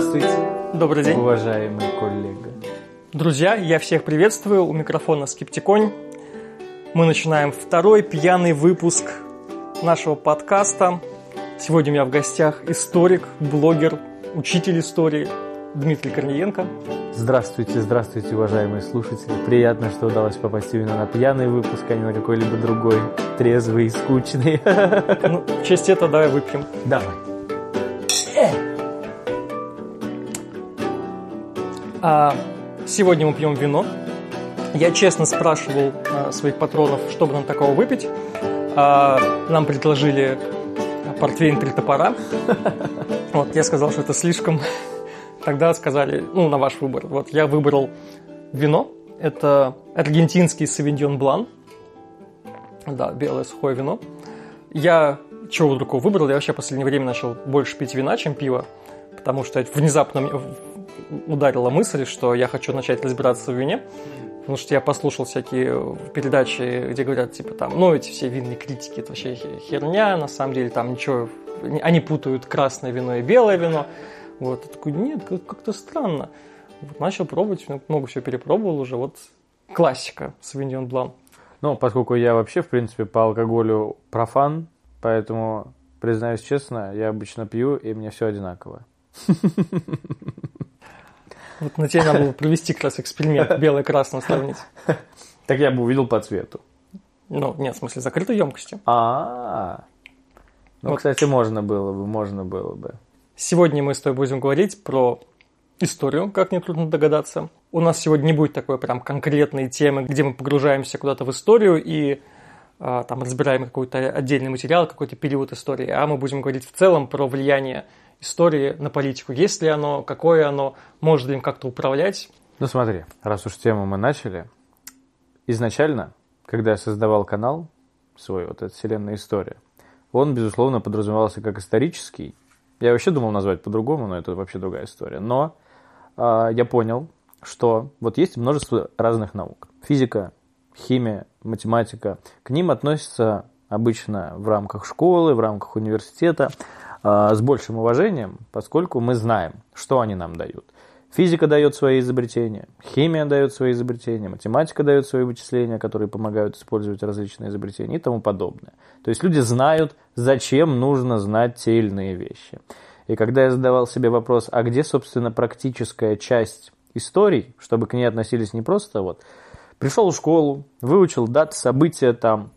Здравствуйте, Добрый день. уважаемый коллега. Друзья, я всех приветствую. У микрофона Скептиконь. Мы начинаем второй пьяный выпуск нашего подкаста. Сегодня у меня в гостях историк, блогер, учитель истории Дмитрий Корниенко. Здравствуйте, здравствуйте, уважаемые слушатели. Приятно, что удалось попасть именно на пьяный выпуск, а не на какой-либо другой, трезвый и скучный. Ну, в честь этого давай выпьем. Давай. А сегодня мы пьем вино. Я честно спрашивал а, своих патронов, что бы нам такого выпить. А, нам предложили портвейн «Три топора». Вот, я сказал, что это слишком. Тогда сказали, ну, на ваш выбор. Вот, я выбрал вино. Это аргентинский Савиньон Блан. Да, белое сухое вино. Я чего другого выбрал? Я вообще в последнее время начал больше пить вина, чем пиво. Потому что внезапно ударила мысль, что я хочу начать разбираться в вине. Потому что я послушал всякие передачи, где говорят, типа, там, ну, эти все винные критики, это вообще херня, на самом деле, там ничего, они путают красное вино и белое вино. Вот, я такой, нет, как-то странно. Вот, начал пробовать, много всего перепробовал уже, вот классика Савиньон Блан. Ну, поскольку я вообще, в принципе, по алкоголю профан, поэтому, признаюсь честно, я обычно пью, и мне все одинаково. Вот на тебе надо было провести как раз эксперимент, белое-красное сравнить. Так я бы увидел по цвету. Ну, нет, в смысле, закрытой емкости. А, ну, Вот. кстати, можно было бы, можно было бы. Сегодня мы с тобой будем говорить про историю, как нетрудно догадаться. У нас сегодня не будет такой прям конкретной темы, где мы погружаемся куда-то в историю и а, там разбираем какой-то отдельный материал, какой-то период истории, а мы будем говорить в целом про влияние истории на политику. Есть ли оно, какое оно, может ли им как-то управлять. Ну смотри, раз уж тему мы начали, изначально, когда я создавал канал свой, вот эта вселенная история, он, безусловно, подразумевался как исторический. Я вообще думал назвать по-другому, но это вообще другая история. Но а, я понял, что вот есть множество разных наук. Физика, химия, математика. К ним относятся обычно в рамках школы, в рамках университета с большим уважением, поскольку мы знаем, что они нам дают. Физика дает свои изобретения, химия дает свои изобретения, математика дает свои вычисления, которые помогают использовать различные изобретения и тому подобное. То есть люди знают, зачем нужно знать те или иные вещи. И когда я задавал себе вопрос, а где, собственно, практическая часть историй, чтобы к ней относились не просто вот пришел в школу, выучил даты, события там,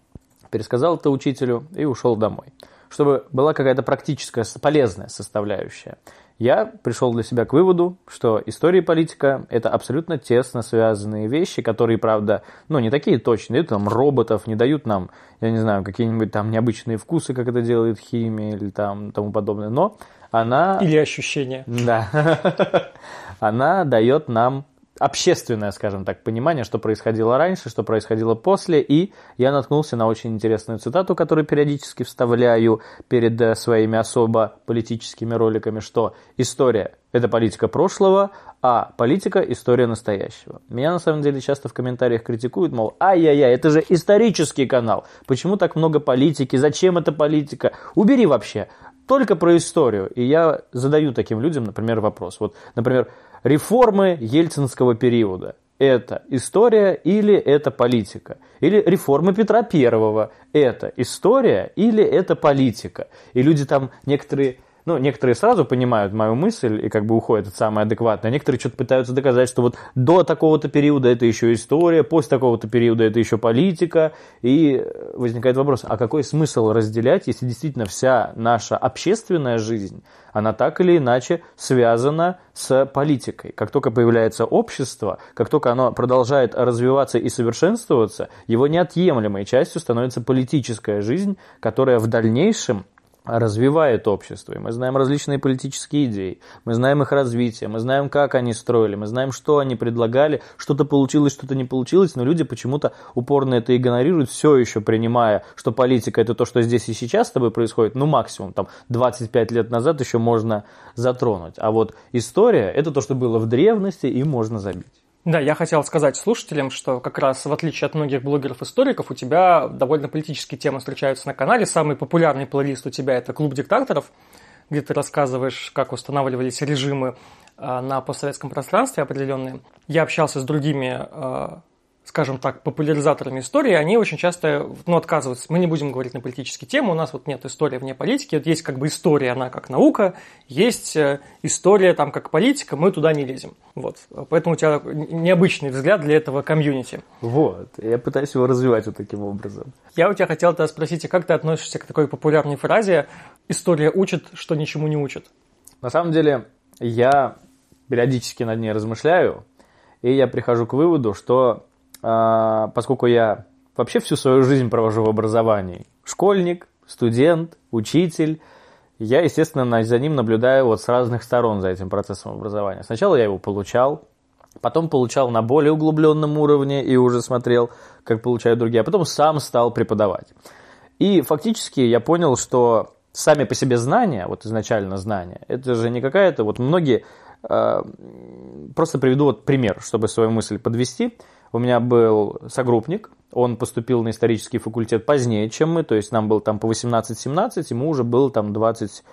пересказал это учителю и ушел домой. Чтобы была какая-то практическая, полезная составляющая. Я пришел для себя к выводу, что история и политика – это абсолютно тесно связанные вещи, которые, правда, ну, не такие точные, дают нам роботов, не дают нам, я не знаю, какие-нибудь там необычные вкусы, как это делает химия или там тому подобное, но она... Или ощущения. Да. Она дает нам общественное, скажем так, понимание, что происходило раньше, что происходило после, и я наткнулся на очень интересную цитату, которую периодически вставляю перед э, своими особо политическими роликами, что история – это политика прошлого, а политика – история настоящего. Меня, на самом деле, часто в комментариях критикуют, мол, ай-яй-яй, это же исторический канал, почему так много политики, зачем эта политика, убери вообще, только про историю. И я задаю таким людям, например, вопрос. Вот, например, реформы ельцинского периода. Это история или это политика? Или реформы Петра Первого. Это история или это политика? И люди там некоторые ну, некоторые сразу понимают мою мысль и как бы уходят от самой адекватной, некоторые что-то пытаются доказать, что вот до такого-то периода это еще история, после такого-то периода это еще политика, и возникает вопрос, а какой смысл разделять, если действительно вся наша общественная жизнь, она так или иначе связана с политикой. Как только появляется общество, как только оно продолжает развиваться и совершенствоваться, его неотъемлемой частью становится политическая жизнь, которая в дальнейшем развивает общество. И мы знаем различные политические идеи, мы знаем их развитие, мы знаем, как они строили, мы знаем, что они предлагали, что-то получилось, что-то не получилось, но люди почему-то упорно это игнорируют, все еще принимая, что политика это то, что здесь и сейчас с тобой происходит, ну максимум там 25 лет назад еще можно затронуть. А вот история это то, что было в древности и можно забить. Да, я хотел сказать слушателям, что как раз в отличие от многих блогеров-историков, у тебя довольно политические темы встречаются на канале. Самый популярный плейлист у тебя это «Клуб диктаторов», где ты рассказываешь, как устанавливались режимы на постсоветском пространстве определенные. Я общался с другими скажем так, популяризаторами истории, они очень часто ну, отказываются. Мы не будем говорить на политические темы, у нас вот нет истории вне политики. Вот есть как бы история, она как наука, есть э, история там как политика, мы туда не лезем. Вот. Поэтому у тебя необычный взгляд для этого комьюнити. Вот. Я пытаюсь его развивать вот таким образом. Я у тебя хотел тогда спросить, а как ты относишься к такой популярной фразе «история учит, что ничему не учит»? На самом деле, я периодически над ней размышляю, и я прихожу к выводу, что поскольку я вообще всю свою жизнь провожу в образовании. Школьник, студент, учитель. Я, естественно, за ним наблюдаю вот с разных сторон за этим процессом образования. Сначала я его получал, потом получал на более углубленном уровне и уже смотрел, как получают другие, а потом сам стал преподавать. И фактически я понял, что сами по себе знания, вот изначально знания, это же не какая-то, вот многие, э, просто приведу вот пример, чтобы свою мысль подвести – у меня был согруппник, он поступил на исторический факультет позднее, чем мы, то есть нам было там по 18-17, ему уже было там 20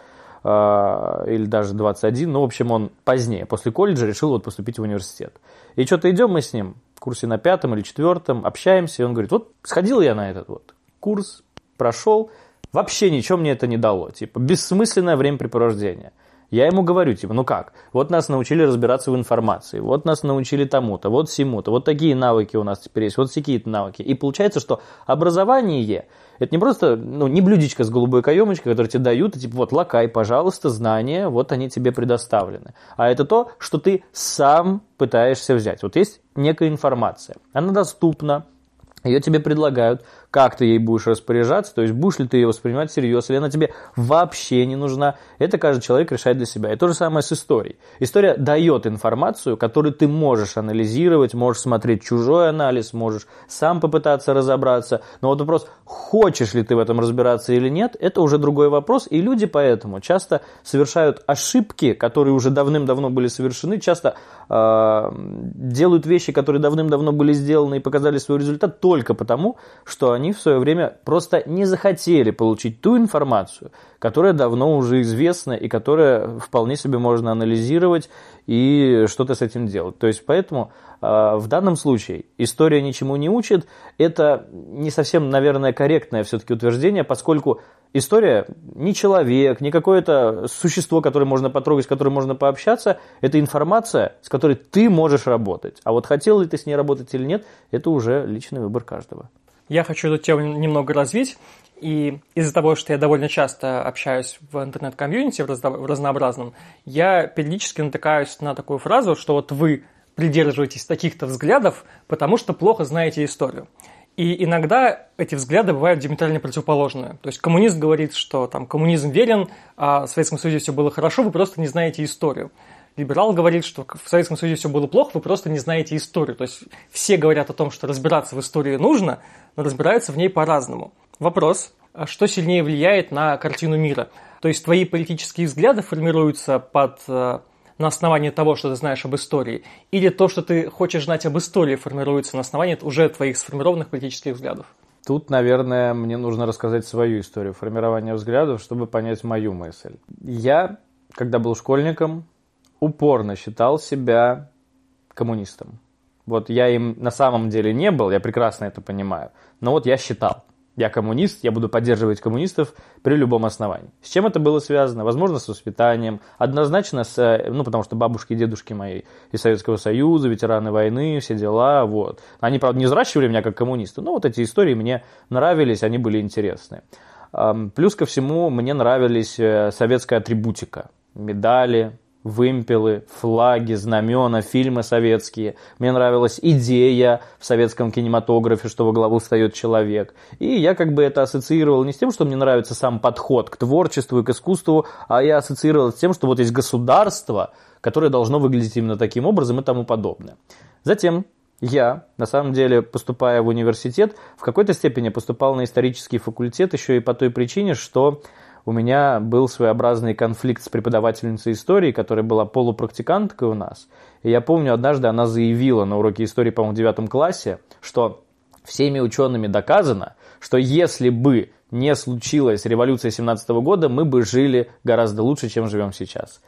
э, или даже 21, ну, в общем, он позднее, после колледжа решил вот поступить в университет. И что-то идем мы с ним в курсе на пятом или четвертом, общаемся, и он говорит, вот сходил я на этот вот курс, прошел, вообще ничего мне это не дало, типа, бессмысленное времяпрепровождение. Я ему говорю, типа, ну как, вот нас научили разбираться в информации, вот нас научили тому-то, вот всему-то, вот такие навыки у нас теперь есть, вот такие-то навыки. И получается, что образование это не просто, ну, не блюдечко с голубой каемочкой, которое тебе дают, и типа, вот, лакай, пожалуйста, знания, вот они тебе предоставлены. А это то, что ты сам пытаешься взять. Вот есть некая информация, она доступна, ее тебе предлагают, как ты ей будешь распоряжаться, то есть будешь ли ты ее воспринимать всерьез, или она тебе вообще не нужна. Это каждый человек решает для себя. И то же самое с историей. История дает информацию, которую ты можешь анализировать, можешь смотреть чужой анализ, можешь сам попытаться разобраться. Но вот вопрос, хочешь ли ты в этом разбираться или нет, это уже другой вопрос. И люди поэтому часто совершают ошибки, которые уже давным-давно были совершены, часто делают вещи, которые давным-давно были сделаны и показали свой результат только потому, что они в свое время просто не захотели получить ту информацию, которая давно уже известна и которая вполне себе можно анализировать и что-то с этим делать. То есть поэтому э, в данном случае история ничему не учит. Это не совсем, наверное, корректное все-таки утверждение, поскольку история не человек, не какое-то существо, которое можно потрогать, с которым можно пообщаться. Это информация, с которой ты можешь работать. А вот хотел ли ты с ней работать или нет, это уже личный выбор каждого. Я хочу эту тему немного развить. И из-за того, что я довольно часто общаюсь в интернет-комьюнити, в разнообразном, я периодически натыкаюсь на такую фразу, что вот вы придерживаетесь таких-то взглядов, потому что плохо знаете историю. И иногда эти взгляды бывают диаметрально противоположные. То есть коммунист говорит, что там коммунизм верен, а в Советском Союзе все было хорошо, вы просто не знаете историю. Либерал говорит, что в Советском Союзе все было плохо, вы просто не знаете историю. То есть все говорят о том, что разбираться в истории нужно, но разбираются в ней по-разному. Вопрос, а что сильнее влияет на картину мира? То есть твои политические взгляды формируются под, э, на основании того, что ты знаешь об истории, или то, что ты хочешь знать об истории, формируется на основании уже твоих сформированных политических взглядов? Тут, наверное, мне нужно рассказать свою историю формирования взглядов, чтобы понять мою мысль. Я, когда был школьником, упорно считал себя коммунистом. Вот я им на самом деле не был, я прекрасно это понимаю, но вот я считал. Я коммунист, я буду поддерживать коммунистов при любом основании. С чем это было связано? Возможно, с воспитанием. Однозначно, с, э, ну, потому что бабушки и дедушки мои из Советского Союза, ветераны войны, все дела, вот. Они, правда, не взращивали меня как коммуниста, но вот эти истории мне нравились, они были интересны. Плюс ко всему, мне нравились э, советская атрибутика. Медали, вымпелы, флаги, знамена, фильмы советские. Мне нравилась идея в советском кинематографе, что во главу встает человек. И я как бы это ассоциировал не с тем, что мне нравится сам подход к творчеству и к искусству, а я ассоциировал с тем, что вот есть государство, которое должно выглядеть именно таким образом и тому подобное. Затем я, на самом деле, поступая в университет, в какой-то степени поступал на исторический факультет еще и по той причине, что у меня был своеобразный конфликт с преподавательницей истории, которая была полупрактиканткой у нас. И я помню, однажды она заявила на уроке истории, по-моему, в девятом классе, что всеми учеными доказано, что если бы не случилась революция 17 года, мы бы жили гораздо лучше, чем живем сейчас.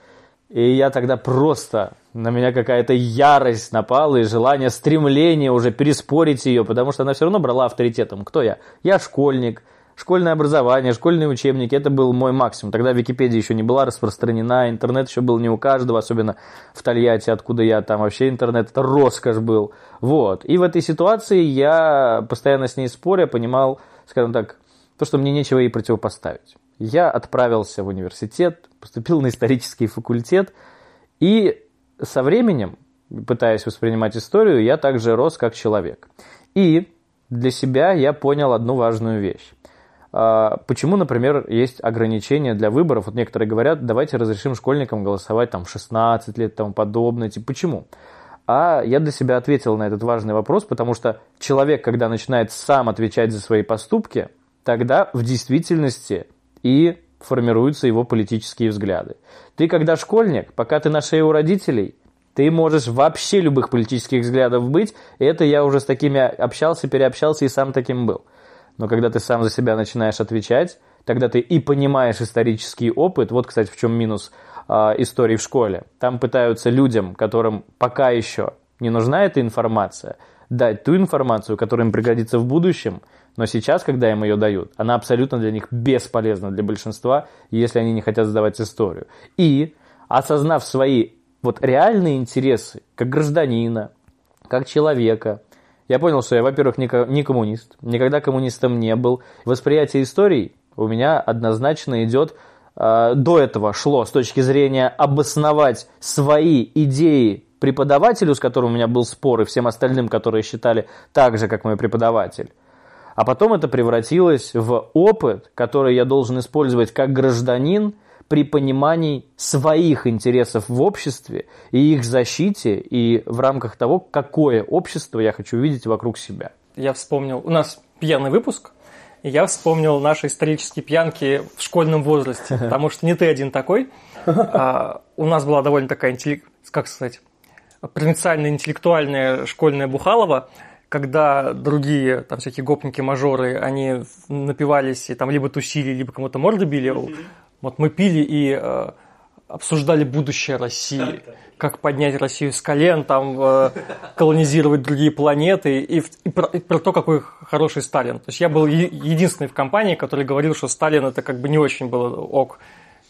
И я тогда просто, на меня какая-то ярость напала и желание, стремление уже переспорить ее, потому что она все равно брала авторитетом. Кто я? Я школьник, школьное образование, школьные учебники, это был мой максимум. Тогда Википедия еще не была распространена, интернет еще был не у каждого, особенно в Тольятти, откуда я, там вообще интернет, это роскошь был. Вот. И в этой ситуации я, постоянно с ней споря, понимал, скажем так, то, что мне нечего ей противопоставить я отправился в университет, поступил на исторический факультет, и со временем, пытаясь воспринимать историю, я также рос как человек. И для себя я понял одну важную вещь. А, почему, например, есть ограничения для выборов? Вот некоторые говорят, давайте разрешим школьникам голосовать там в 16 лет и тому подобное. Типа, почему? А я для себя ответил на этот важный вопрос, потому что человек, когда начинает сам отвечать за свои поступки, тогда в действительности и формируются его политические взгляды. Ты, когда школьник, пока ты на шее у родителей, ты можешь вообще любых политических взглядов быть, это я уже с такими общался, переобщался и сам таким был. Но когда ты сам за себя начинаешь отвечать, тогда ты и понимаешь исторический опыт. Вот, кстати, в чем минус э, истории в школе. Там пытаются людям, которым пока еще не нужна эта информация, дать ту информацию, которая им пригодится в будущем – но сейчас, когда им ее дают, она абсолютно для них бесполезна для большинства, если они не хотят сдавать историю. И, осознав свои вот реальные интересы, как гражданина, как человека, я понял, что я, во-первых, не коммунист, никогда коммунистом не был. Восприятие истории у меня однозначно идет э, до этого шло с точки зрения обосновать свои идеи преподавателю, с которым у меня был спор, и всем остальным, которые считали так же, как мой преподаватель. А потом это превратилось в опыт, который я должен использовать как гражданин при понимании своих интересов в обществе и их защите, и в рамках того, какое общество я хочу видеть вокруг себя. Я вспомнил, у нас пьяный выпуск, и я вспомнил наши исторические пьянки в школьном возрасте, потому что не ты один такой. А, у нас была довольно такая, как сказать, провинциальная интеллектуальная школьная Бухалова – когда другие, там, всякие гопники-мажоры, они напивались и там либо тусили, либо кому-то морды били, mm-hmm. Вот мы пили и э, обсуждали будущее России, как поднять Россию с колен, там, э, колонизировать другие планеты и, и, про, и про то, какой хороший Сталин. То есть я был е- единственный в компании, который говорил, что Сталин это как бы не очень было ок.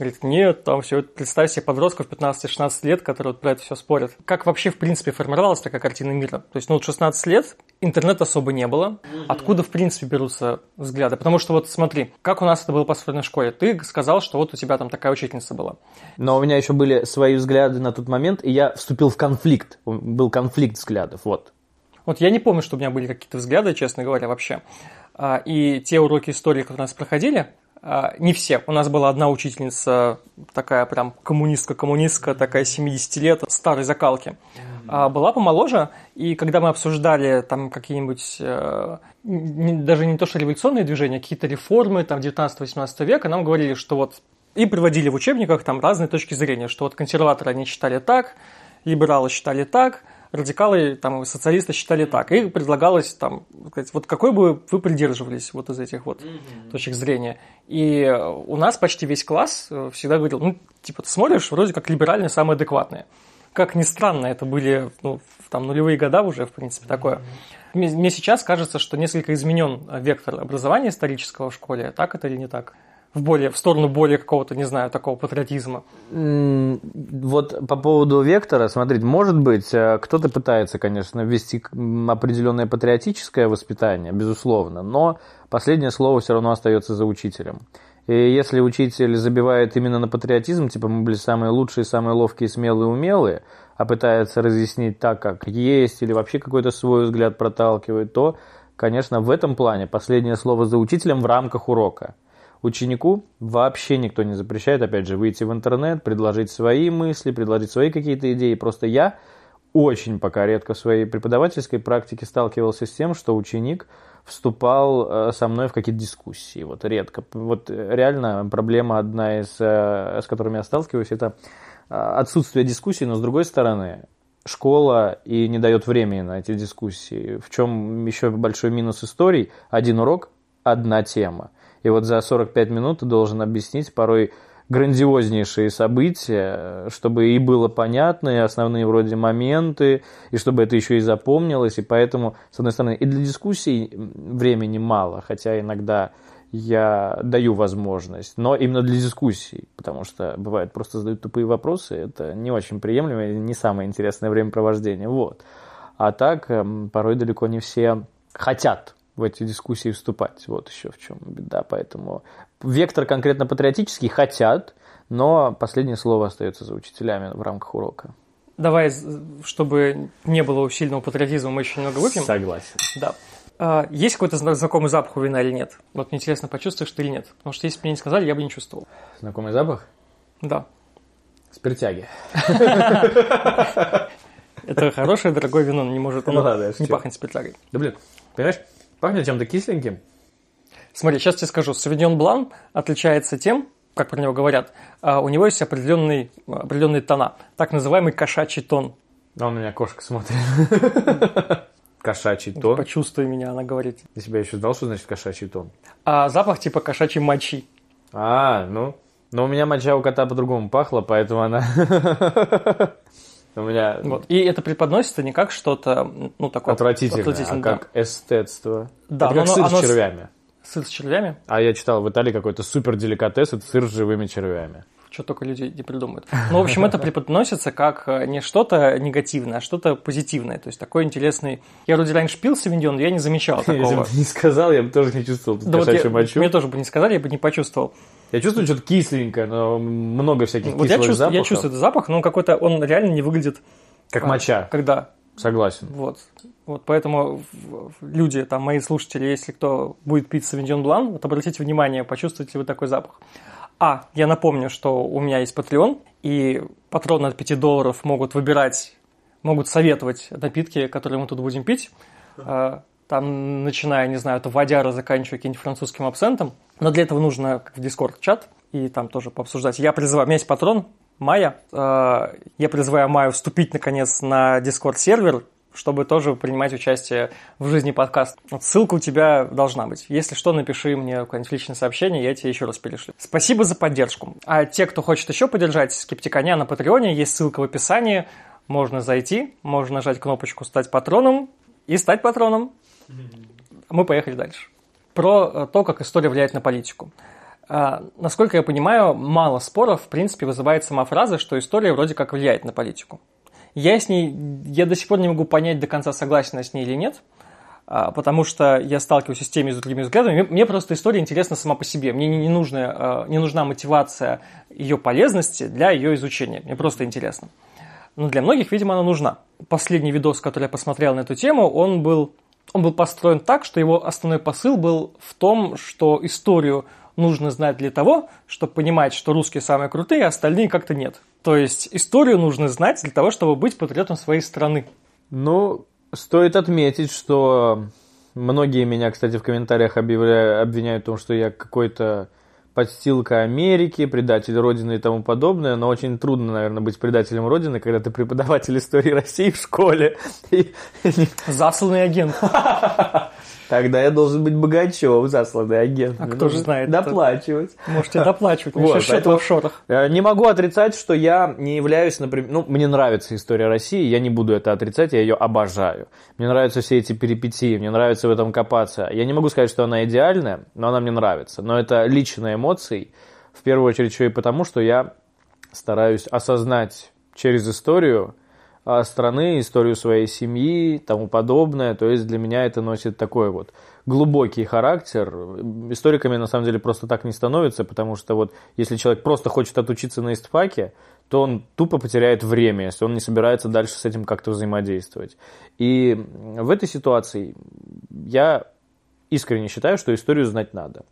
Говорит, нет, там все, представь себе подростков 15-16 лет, которые вот про это все спорят. Как вообще, в принципе, формировалась такая картина мира? То есть, ну, вот 16 лет, интернета особо не было. Откуда, в принципе, берутся взгляды? Потому что вот смотри, как у нас это было построено в школе. Ты сказал, что вот у тебя там такая учительница была. Но у меня еще были свои взгляды на тот момент, и я вступил в конфликт. Был конфликт взглядов, вот. Вот я не помню, что у меня были какие-то взгляды, честно говоря, вообще. А, и те уроки истории, которые у нас проходили, не все. У нас была одна учительница, такая прям коммунистка-коммунистка, такая 70 лет, старой закалки. А была помоложе, и когда мы обсуждали там какие-нибудь, э, даже не то что революционные движения, а какие-то реформы там 19-18 века, нам говорили, что вот и приводили в учебниках там разные точки зрения, что вот консерваторы они читали так, либералы считали так, радикалы, там, социалисты считали так. И предлагалось там, сказать, вот какой бы вы придерживались вот из этих вот mm-hmm. точек зрения. И у нас почти весь класс э, всегда говорил, ну, типа, ты смотришь, вроде как либеральные самые адекватные. Как ни странно, это были ну, там нулевые года уже, в принципе, такое. Mm-hmm. Мне сейчас кажется, что несколько изменен вектор образования исторического в школе. Так это или не так? В, более, в сторону более какого-то, не знаю, такого патриотизма. Вот по поводу вектора, смотрите, может быть, э, кто-то пытается, конечно, ввести определенное патриотическое воспитание, безусловно, но последнее слово все равно остается за учителем. И если учитель забивает именно на патриотизм, типа мы были самые лучшие, самые ловкие, смелые, умелые, а пытается разъяснить так, как есть, или вообще какой-то свой взгляд проталкивает, то, конечно, в этом плане последнее слово за учителем в рамках урока – Ученику вообще никто не запрещает, опять же, выйти в интернет, предложить свои мысли, предложить свои какие-то идеи. Просто я очень пока редко в своей преподавательской практике сталкивался с тем, что ученик вступал э, со мной в какие-то дискуссии. Вот редко. Вот реально проблема одна из, э, с которыми я сталкиваюсь, это э, отсутствие дискуссий, но с другой стороны, школа и не дает времени на эти дискуссии. В чем еще большой минус историй? Один урок, одна тема. И вот за 45 минут ты должен объяснить порой грандиознейшие события, чтобы и было понятно, и основные вроде моменты, и чтобы это еще и запомнилось. И поэтому, с одной стороны, и для дискуссий времени мало, хотя иногда я даю возможность, но именно для дискуссий, потому что бывает просто задают тупые вопросы, это не очень приемлемо, не самое интересное времяпровождение, вот. А так, эм, порой далеко не все хотят в эти дискуссии вступать, вот еще в чем беда, поэтому вектор конкретно патриотический хотят, но последнее слово остается за учителями в рамках урока. Давай, чтобы не было сильного патриотизма, мы еще немного выпьем. Согласен. Да. А, есть какой-то знакомый запах у вина или нет? Вот мне интересно, почувствуешь ты или нет. Потому что если бы мне не сказали, я бы не чувствовал. Знакомый запах? Да. Спиртяги. Это хорошее, дорогое вино, не может оно ну не пахнет спиртягой. Да блин, понимаешь, пахнет чем-то кисленьким. Смотри, сейчас тебе скажу. Савиньон Блан отличается тем, как про него говорят, а у него есть определенный, определенные тона, так называемый кошачий тон. А у меня кошка смотрит. Кошачий тон. Почувствуй меня, она говорит. Ты себя еще знал, что значит кошачий тон? А запах типа кошачьей мочи. А, ну. Но у меня моча у кота по-другому пахла, поэтому она... У меня... Вот. И это преподносится не как что-то, ну, такое... Отвратительное, отвратительное а как эстетство. Да, это как но сыр оно... с червями. Сыр с червями? А я читал в Италии какой-то супер деликатес, это сыр с живыми червями что только люди не придумают. Ну, в общем, это преподносится как э, не что-то негативное, а что-то позитивное. То есть такой интересный... Я вроде раньше пил савиньон, но я не замечал такого. Если бы не сказал, я бы тоже не чувствовал да вот я, мочу. Мне тоже бы не сказали, я бы не почувствовал. Я чувствую что-то кисленькое, но много всяких вот кислых я чувствую, запахов. Я чувствую этот запах, но он какой-то, он реально не выглядит... Как а, моча. Когда... Согласен. Вот. Вот поэтому люди, там, мои слушатели, если кто будет пить Савиньон Блан, вот обратите внимание, почувствуете вы такой запах. А, я напомню, что у меня есть Patreon, и патроны от 5 долларов могут выбирать, могут советовать напитки, которые мы тут будем пить. А, там, начиная, не знаю, от водяра, заканчивая каким-нибудь французским абсентом. Но для этого нужно в Discord чат и там тоже пообсуждать. Я призываю, у меня есть патрон, Майя. А, я призываю Майю вступить, наконец, на Discord сервер чтобы тоже принимать участие в жизни подкаста. Вот ссылка у тебя должна быть. Если что, напиши мне какое-нибудь личное сообщение, я тебе еще раз перешлю. Спасибо за поддержку. А те, кто хочет еще поддержать Скептиконя на Патреоне, есть ссылка в описании. Можно зайти, можно нажать кнопочку «Стать патроном» и стать патроном. Мы поехали дальше. Про э, то, как история влияет на политику. А, насколько я понимаю, мало споров, в принципе, вызывает сама фраза, что история вроде как влияет на политику. Я с ней, я до сих пор не могу понять до конца, согласен я с ней или нет, а, потому что я сталкиваюсь с теми и с другими взглядами. Мне просто история интересна сама по себе. Мне не, нужна, не нужна мотивация ее полезности для ее изучения. Мне просто интересно. Но для многих, видимо, она нужна. Последний видос, который я посмотрел на эту тему, он был, он был построен так, что его основной посыл был в том, что историю нужно знать для того, чтобы понимать, что русские самые крутые, а остальные как-то нет. То есть историю нужно знать для того, чтобы быть патриотом своей страны. Ну, стоит отметить, что многие меня, кстати, в комментариях объявляют, обвиняют в том, что я какой-то подстилка Америки, предатель Родины и тому подобное, но очень трудно, наверное, быть предателем Родины, когда ты преподаватель истории России в школе. Засланный агент. Тогда я должен быть богачом, засланный агент. А кто же знает? Доплачивать. Можете доплачивать. Вот, поэтому в шорах. Не могу отрицать, что я не являюсь, например... Ну, мне нравится история России, я не буду это отрицать, я ее обожаю. Мне нравятся все эти перипетии, мне нравится в этом копаться. Я не могу сказать, что она идеальная, но она мне нравится. Но это личные эмоции, в первую очередь еще и потому, что я стараюсь осознать через историю а, страны, историю своей семьи, тому подобное. То есть для меня это носит такой вот глубокий характер. Историками на самом деле просто так не становится, потому что вот если человек просто хочет отучиться на истфаке, то он тупо потеряет время, если он не собирается дальше с этим как-то взаимодействовать. И в этой ситуации я искренне считаю, что историю знать надо.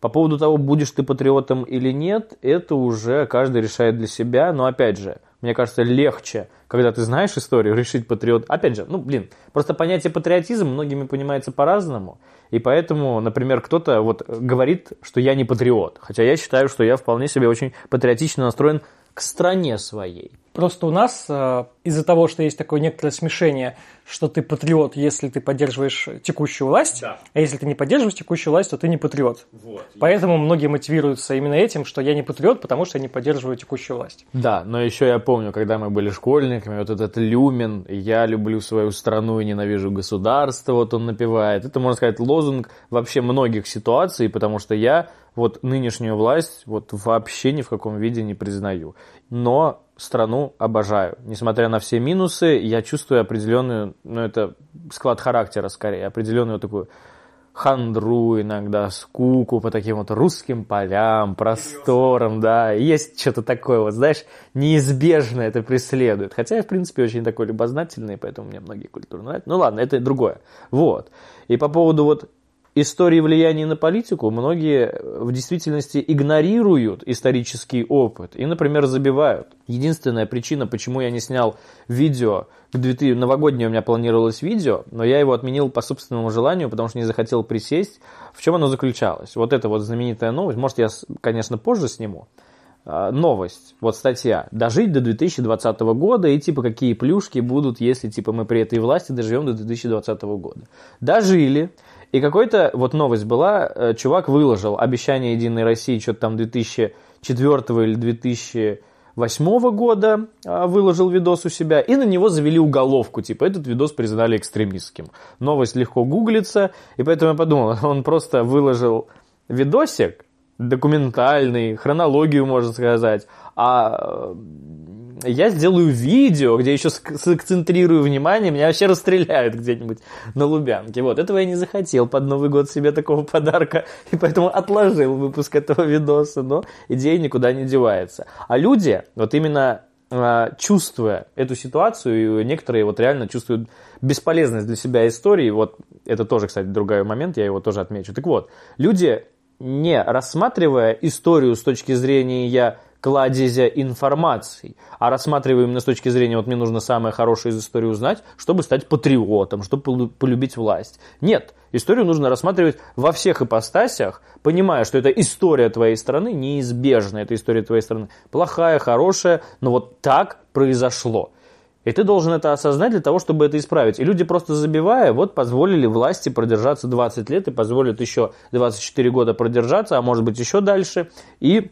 По поводу того, будешь ты патриотом или нет, это уже каждый решает для себя. Но опять же, мне кажется, легче, когда ты знаешь историю, решить патриот. Опять же, ну, блин, просто понятие патриотизм многими понимается по-разному. И поэтому, например, кто-то вот говорит, что я не патриот. Хотя я считаю, что я вполне себе очень патриотично настроен к стране своей. Просто у нас э, из-за того, что есть такое некоторое смешение, что ты патриот, если ты поддерживаешь текущую власть, Да. а если ты не поддерживаешь текущую власть, то ты не патриот. Вот. Поэтому многие мотивируются именно этим, что я не патриот, потому что я не поддерживаю текущую власть. Да, но еще я помню, когда мы были школьниками, вот этот люмен, я люблю свою страну и ненавижу государство, вот он напевает. Это, можно сказать, лозунг вообще многих ситуаций, потому что я вот нынешнюю власть вот вообще ни в каком виде не признаю. Но страну обожаю. Несмотря на все минусы, я чувствую определенную, ну это склад характера скорее, определенную такую хандру иногда, скуку по таким вот русским полям, просторам, да. Есть что-то такое, вот знаешь, неизбежно это преследует. Хотя я, в принципе, очень такой любознательный, поэтому мне многие культуры нравятся. Ну ладно, это другое. Вот. И по поводу вот истории влияния на политику многие в действительности игнорируют исторический опыт и, например, забивают. Единственная причина, почему я не снял видео, к 2000 новогоднее у меня планировалось видео, но я его отменил по собственному желанию, потому что не захотел присесть. В чем оно заключалось? Вот эта вот знаменитая новость, может, я, конечно, позже сниму, А, новость, вот статья, дожить до 2020 года и типа какие плюшки будут, если типа мы при этой власти доживем до 2020 года. Дожили, и какой-то, вот новость была, э, чувак выложил обещание Единой России, что-то там 2004 или 2008 года а, выложил видос у себя, и на него завели уголовку, типа этот видос признали экстремистским. Новость легко гуглится, и поэтому я подумал, он просто выложил видосик, документальный, хронологию, можно сказать, а я сделаю видео, где еще сакцентрирую внимание, меня вообще расстреляют где-нибудь на Лубянке. Вот, этого я не захотел под Новый год себе такого подарка, и поэтому отложил выпуск этого видоса, но идея никуда не девается. А люди, вот именно э, чувствуя эту ситуацию, и некоторые вот реально чувствуют бесполезность для себя истории, вот это тоже, кстати, другой момент, я его тоже отмечу. Так вот, люди, не рассматривая историю с точки зрения кладезя информации, а рассматривая именно с точки зрения, вот мне нужно самое хорошее из истории узнать, чтобы стать патриотом, чтобы полю- полюбить власть. Нет, историю нужно рассматривать во всех ипостасях, понимая, что это история твоей страны неизбежна, это история твоей страны плохая, хорошая, но вот так произошло. И ты должен это осознать для того, чтобы это исправить. И люди просто забивая, вот позволили власти продержаться 20 лет и позволят еще 24 года продержаться, а может быть еще дальше. И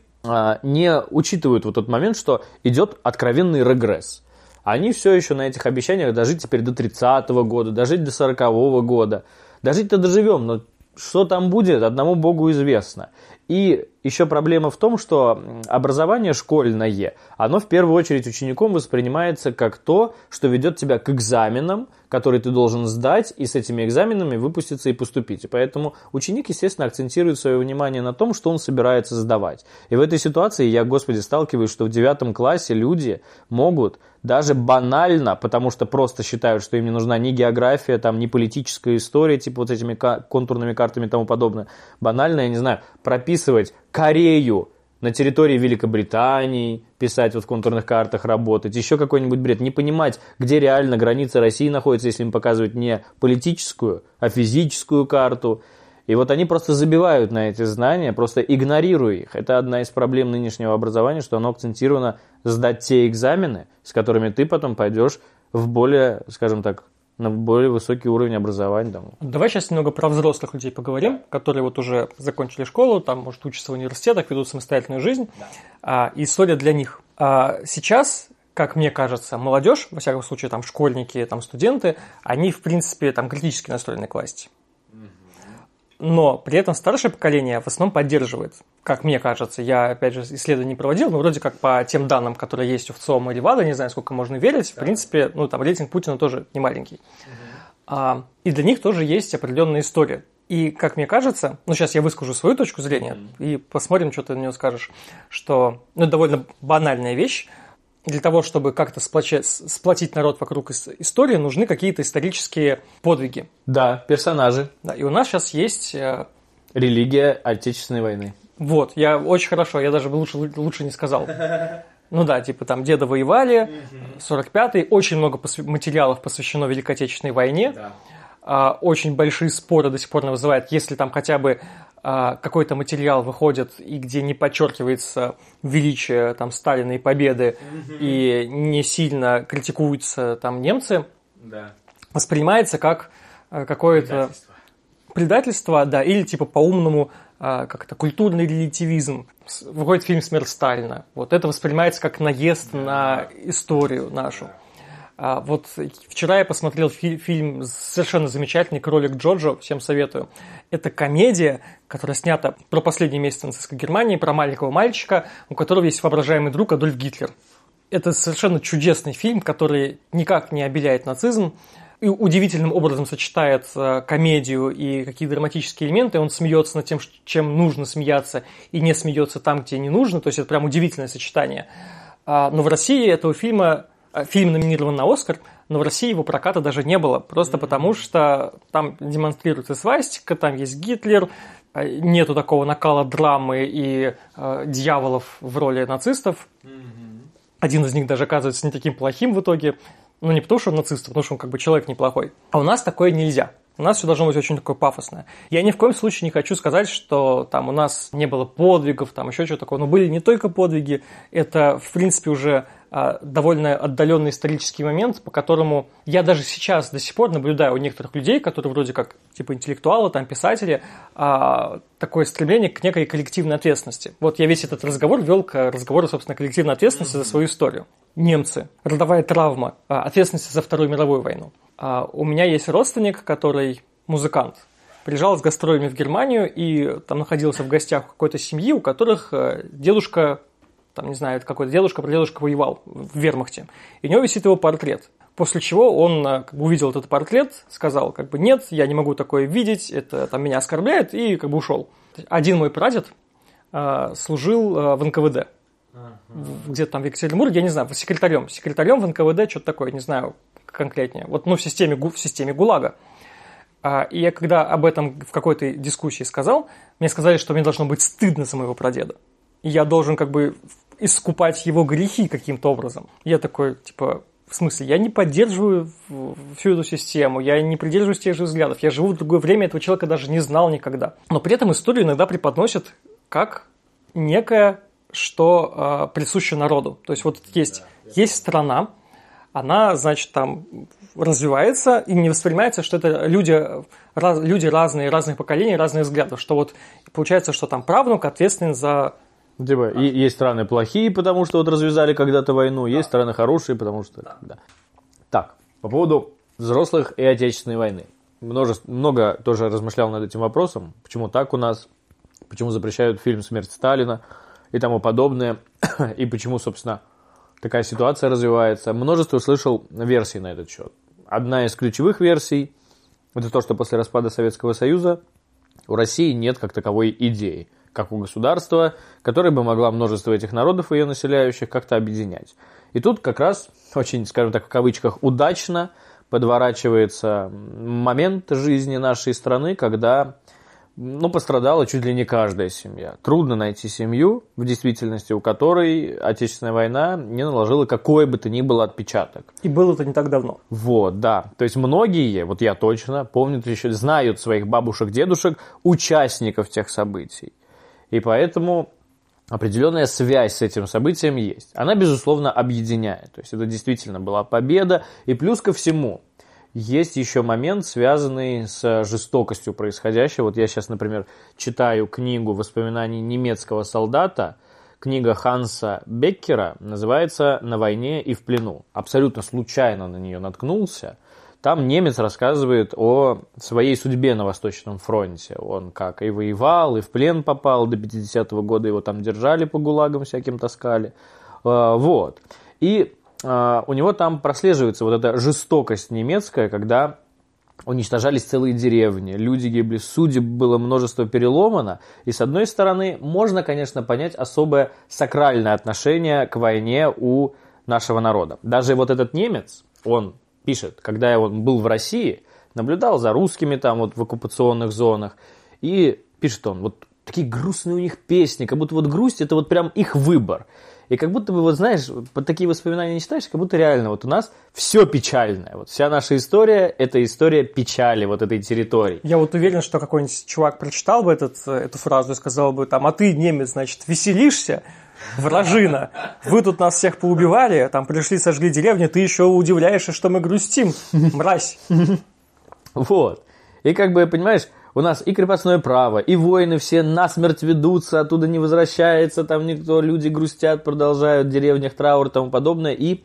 не учитывают вот тот момент, что идет откровенный регресс. Они все еще на этих обещаниях дожить теперь до 30-го года, дожить до 40-го года. Дожить-то доживем, но что там будет, одному богу известно. И еще проблема в том, что образование школьное, оно в первую очередь учеником воспринимается как то, что ведет тебя к экзаменам, которые ты должен сдать, и с этими экзаменами выпуститься и поступить. И поэтому ученик, естественно, акцентирует свое внимание на том, что он собирается сдавать. И в этой ситуации я, господи, сталкиваюсь, что в девятом классе люди могут даже банально, потому что просто считают, что им не нужна ни география, там, ни политическая история, типа вот этими контурными картами и тому подобное. Банально, я не знаю, прописывать Корею на территории Великобритании, писать вот в контурных картах, работать, еще какой-нибудь бред, не понимать, где реально граница России находится, если им показывать не политическую, а физическую карту. И вот они просто забивают на эти знания, просто игнорируя их. Это одна из проблем нынешнего образования, что оно акцентировано сдать те экзамены, с которыми ты потом пойдешь в более, скажем так, на более высокий уровень образования. Там. Давай сейчас немного про взрослых людей поговорим, которые вот уже закончили школу, там, может, учатся в университетах, ведут самостоятельную жизнь. А, и история для них. А, сейчас, как мне кажется, молодежь, во всяком случае, там, школьники, там, студенты, они, в принципе, там, критически настроены к власти. Но при этом старшее поколение в основном поддерживает. Как мне кажется, я, опять же, исследований не проводил, но вроде как по тем данным, которые есть у ВЦИОМа или ВАДА, не знаю, сколько можно верить, в принципе, ну, там, рейтинг Путина тоже не маленький. А, и для них тоже есть определенная история. И, как мне кажется, ну, сейчас я выскажу свою точку зрения и посмотрим, что ты на нее скажешь, что, ну, довольно банальная вещь, для того, чтобы как-то сплочать, сплотить народ вокруг ис- истории, нужны какие-то исторические подвиги. Да, персонажи. Да, и у нас сейчас есть э, Религия Отечественной войны. Вот, я очень хорошо, я даже бы лучше, лучше не сказал. Ну да, типа там деда воевали, 45-й, очень много посвя- материалов посвящено Великой Отечественной войне. А, Очень большие споры до сих пор вызывает, если там хотя бы какой-то материал выходит, и где не подчеркивается величие там, Сталина и победы, mm-hmm. и не сильно критикуются там немцы, да. воспринимается как а, какое-то предательство. предательство, да, или типа по-умному а, как это культурный релятивизм. Выходит фильм «Смерть Сталина». Вот это воспринимается как наезд да. на историю нашу. А вот вчера я посмотрел фи- фильм совершенно замечательный «Кролик Джорджо», всем советую. Это комедия, которая снята про последние месяцы нацистской Германии, про маленького мальчика, у которого есть воображаемый друг Адольф Гитлер. Это совершенно чудесный фильм, который никак не обеляет нацизм, и удивительным образом сочетает э, комедию и какие драматические элементы. Он смеется над тем, чем нужно смеяться, и не смеется там, где не нужно. То есть это прям удивительное сочетание. А, но в России этого фильма фильм номинирован на Оскар, но в России его проката даже не было, просто mm-hmm. потому что там демонстрируется свастика, там есть Гитлер, э, нету такого накала драмы и э, дьяволов в роли нацистов. Mm-hmm. Один из них даже оказывается не таким плохим в итоге, ну не потому что он нацист, а потому что он как бы человек неплохой. А у нас такое нельзя. У нас все должно быть очень такое пафосное. Я ни в коем случае не хочу сказать, что там у нас не было подвигов, там еще чего такого. Но были не только подвиги, это, в принципе, уже а, довольно отдаленный исторический момент, по которому я даже сейчас до сих пор наблюдаю у некоторых людей, которые вроде как типа интеллектуалы, там писатели, а, такое стремление к некой коллективной ответственности. Вот я весь этот разговор вел к разговору, собственно, коллективной ответственности за свою историю. Немцы, родовая травма, а, ответственность за Вторую мировую войну. У меня есть родственник, который музыкант, приезжал с гастролями в Германию и там находился в гостях какой-то семьи, у которых э, дедушка там, не знаю, это какой-то дедушка, прадедушка воевал в вермахте, и у него висит его портрет. После чего он э, как бы, увидел этот портрет, сказал, как бы, нет, я не могу такое видеть, это там меня оскорбляет, и как бы ушел. Один мой прадед э, служил э, в НКВД. Где-то там в Екатеринбурге, я не знаю, секретарем. Секретарем в НКВД, что-то такое, не знаю конкретнее. Вот, ну, в системе, в системе ГУЛАГа. А, и я когда об этом в какой-то дискуссии сказал, мне сказали, что мне должно быть стыдно за моего прадеда. И я должен как бы искупать его грехи каким-то образом. Я такой, типа, в смысле, я не поддерживаю всю эту систему, я не придерживаюсь тех же взглядов, я живу в другое время, этого человека даже не знал никогда. Но при этом историю иногда преподносят как некое, что э, присуще народу. То есть вот есть, есть страна, она, значит, там развивается и не воспринимается, что это люди, раз, люди разные, разных поколений, разных взглядов. Что вот получается, что там правнук ответственен за Типа, и есть страны плохие, потому что вот развязали когда-то войну, есть страны хорошие, потому что... Да. Так, по поводу взрослых и отечественной войны. Множество, много тоже размышлял над этим вопросом, почему так у нас, почему запрещают фильм «Смерть Сталина» и тому подобное, и почему, собственно, такая ситуация развивается. Множество услышал версий на этот счет. Одна из ключевых версий – это то, что после распада Советского Союза у России нет как таковой идеи – как у государства, которое бы могла множество этих народов ее населяющих как-то объединять. И тут как раз очень, скажем так, в кавычках, удачно подворачивается момент жизни нашей страны, когда ну, пострадала чуть ли не каждая семья. Трудно найти семью, в действительности, у которой Отечественная война не наложила какой бы то ни было отпечаток. И было это не так давно. Вот, да. То есть многие, вот я точно, помнят еще, знают своих бабушек, дедушек, участников тех событий. И поэтому определенная связь с этим событием есть. Она, безусловно, объединяет. То есть это действительно была победа. И плюс ко всему, есть еще момент, связанный с жестокостью происходящего. Вот я сейчас, например, читаю книгу воспоминаний немецкого солдата, книга Ханса Беккера, называется «На войне и в плену». Абсолютно случайно на нее наткнулся. Там немец рассказывает о своей судьбе на Восточном фронте. Он как и воевал, и в плен попал. До 50-го года его там держали по гулагам всяким таскали. А, вот. И а, у него там прослеживается вот эта жестокость немецкая, когда уничтожались целые деревни, люди гибли, судеб было множество переломано. И с одной стороны, можно, конечно, понять особое сакральное отношение к войне у нашего народа. Даже вот этот немец, он пишет, когда он был в России, наблюдал за русскими там вот в оккупационных зонах, и пишет он, вот такие грустные у них песни, как будто вот грусть это вот прям их выбор. И как будто бы, вот знаешь, под такие воспоминания не читаешь, как будто реально вот у нас все печальное. Вот вся наша история – это история печали вот этой территории. Я вот уверен, что какой-нибудь чувак прочитал бы этот, э, эту фразу и сказал бы там, а ты, немец, значит, веселишься? Вражина, вы тут нас всех поубивали, там пришли, сожгли деревню, ты еще удивляешься, что мы грустим, мразь. Вот. И как бы, понимаешь, у нас и крепостное право, и войны все насмерть ведутся, оттуда не возвращается, там никто, люди грустят, продолжают в деревнях траур и тому подобное. И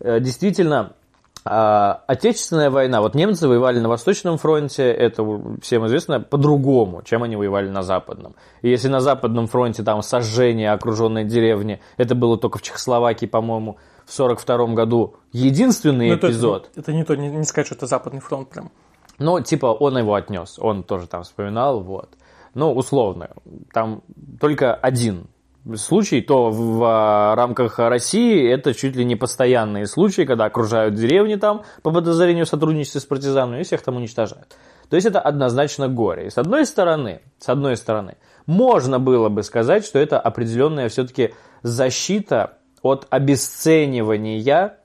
э, действительно, э, Отечественная война, вот немцы воевали на Восточном фронте, это всем известно, по-другому, чем они воевали на Западном. И если на Западном фронте там сожжение окруженной деревни, это было только в Чехословакии, по-моему, в 1942 году единственный Ну, это- эпизод. Это, не то, не, не сказать, что это западный фронт прям. Ну, типа, он его отнес, он тоже там вспоминал, вот. Ну, условно, там только один случай, то в а, рамках России это чуть ли не постоянные случаи, когда окружают деревни там по подозрению в сотрудничестве с партизанами и всех там уничтожают. То есть это однозначно горе. И с одной стороны, с одной стороны, можно было бы сказать, что это определенная все-таки защита от обесценивания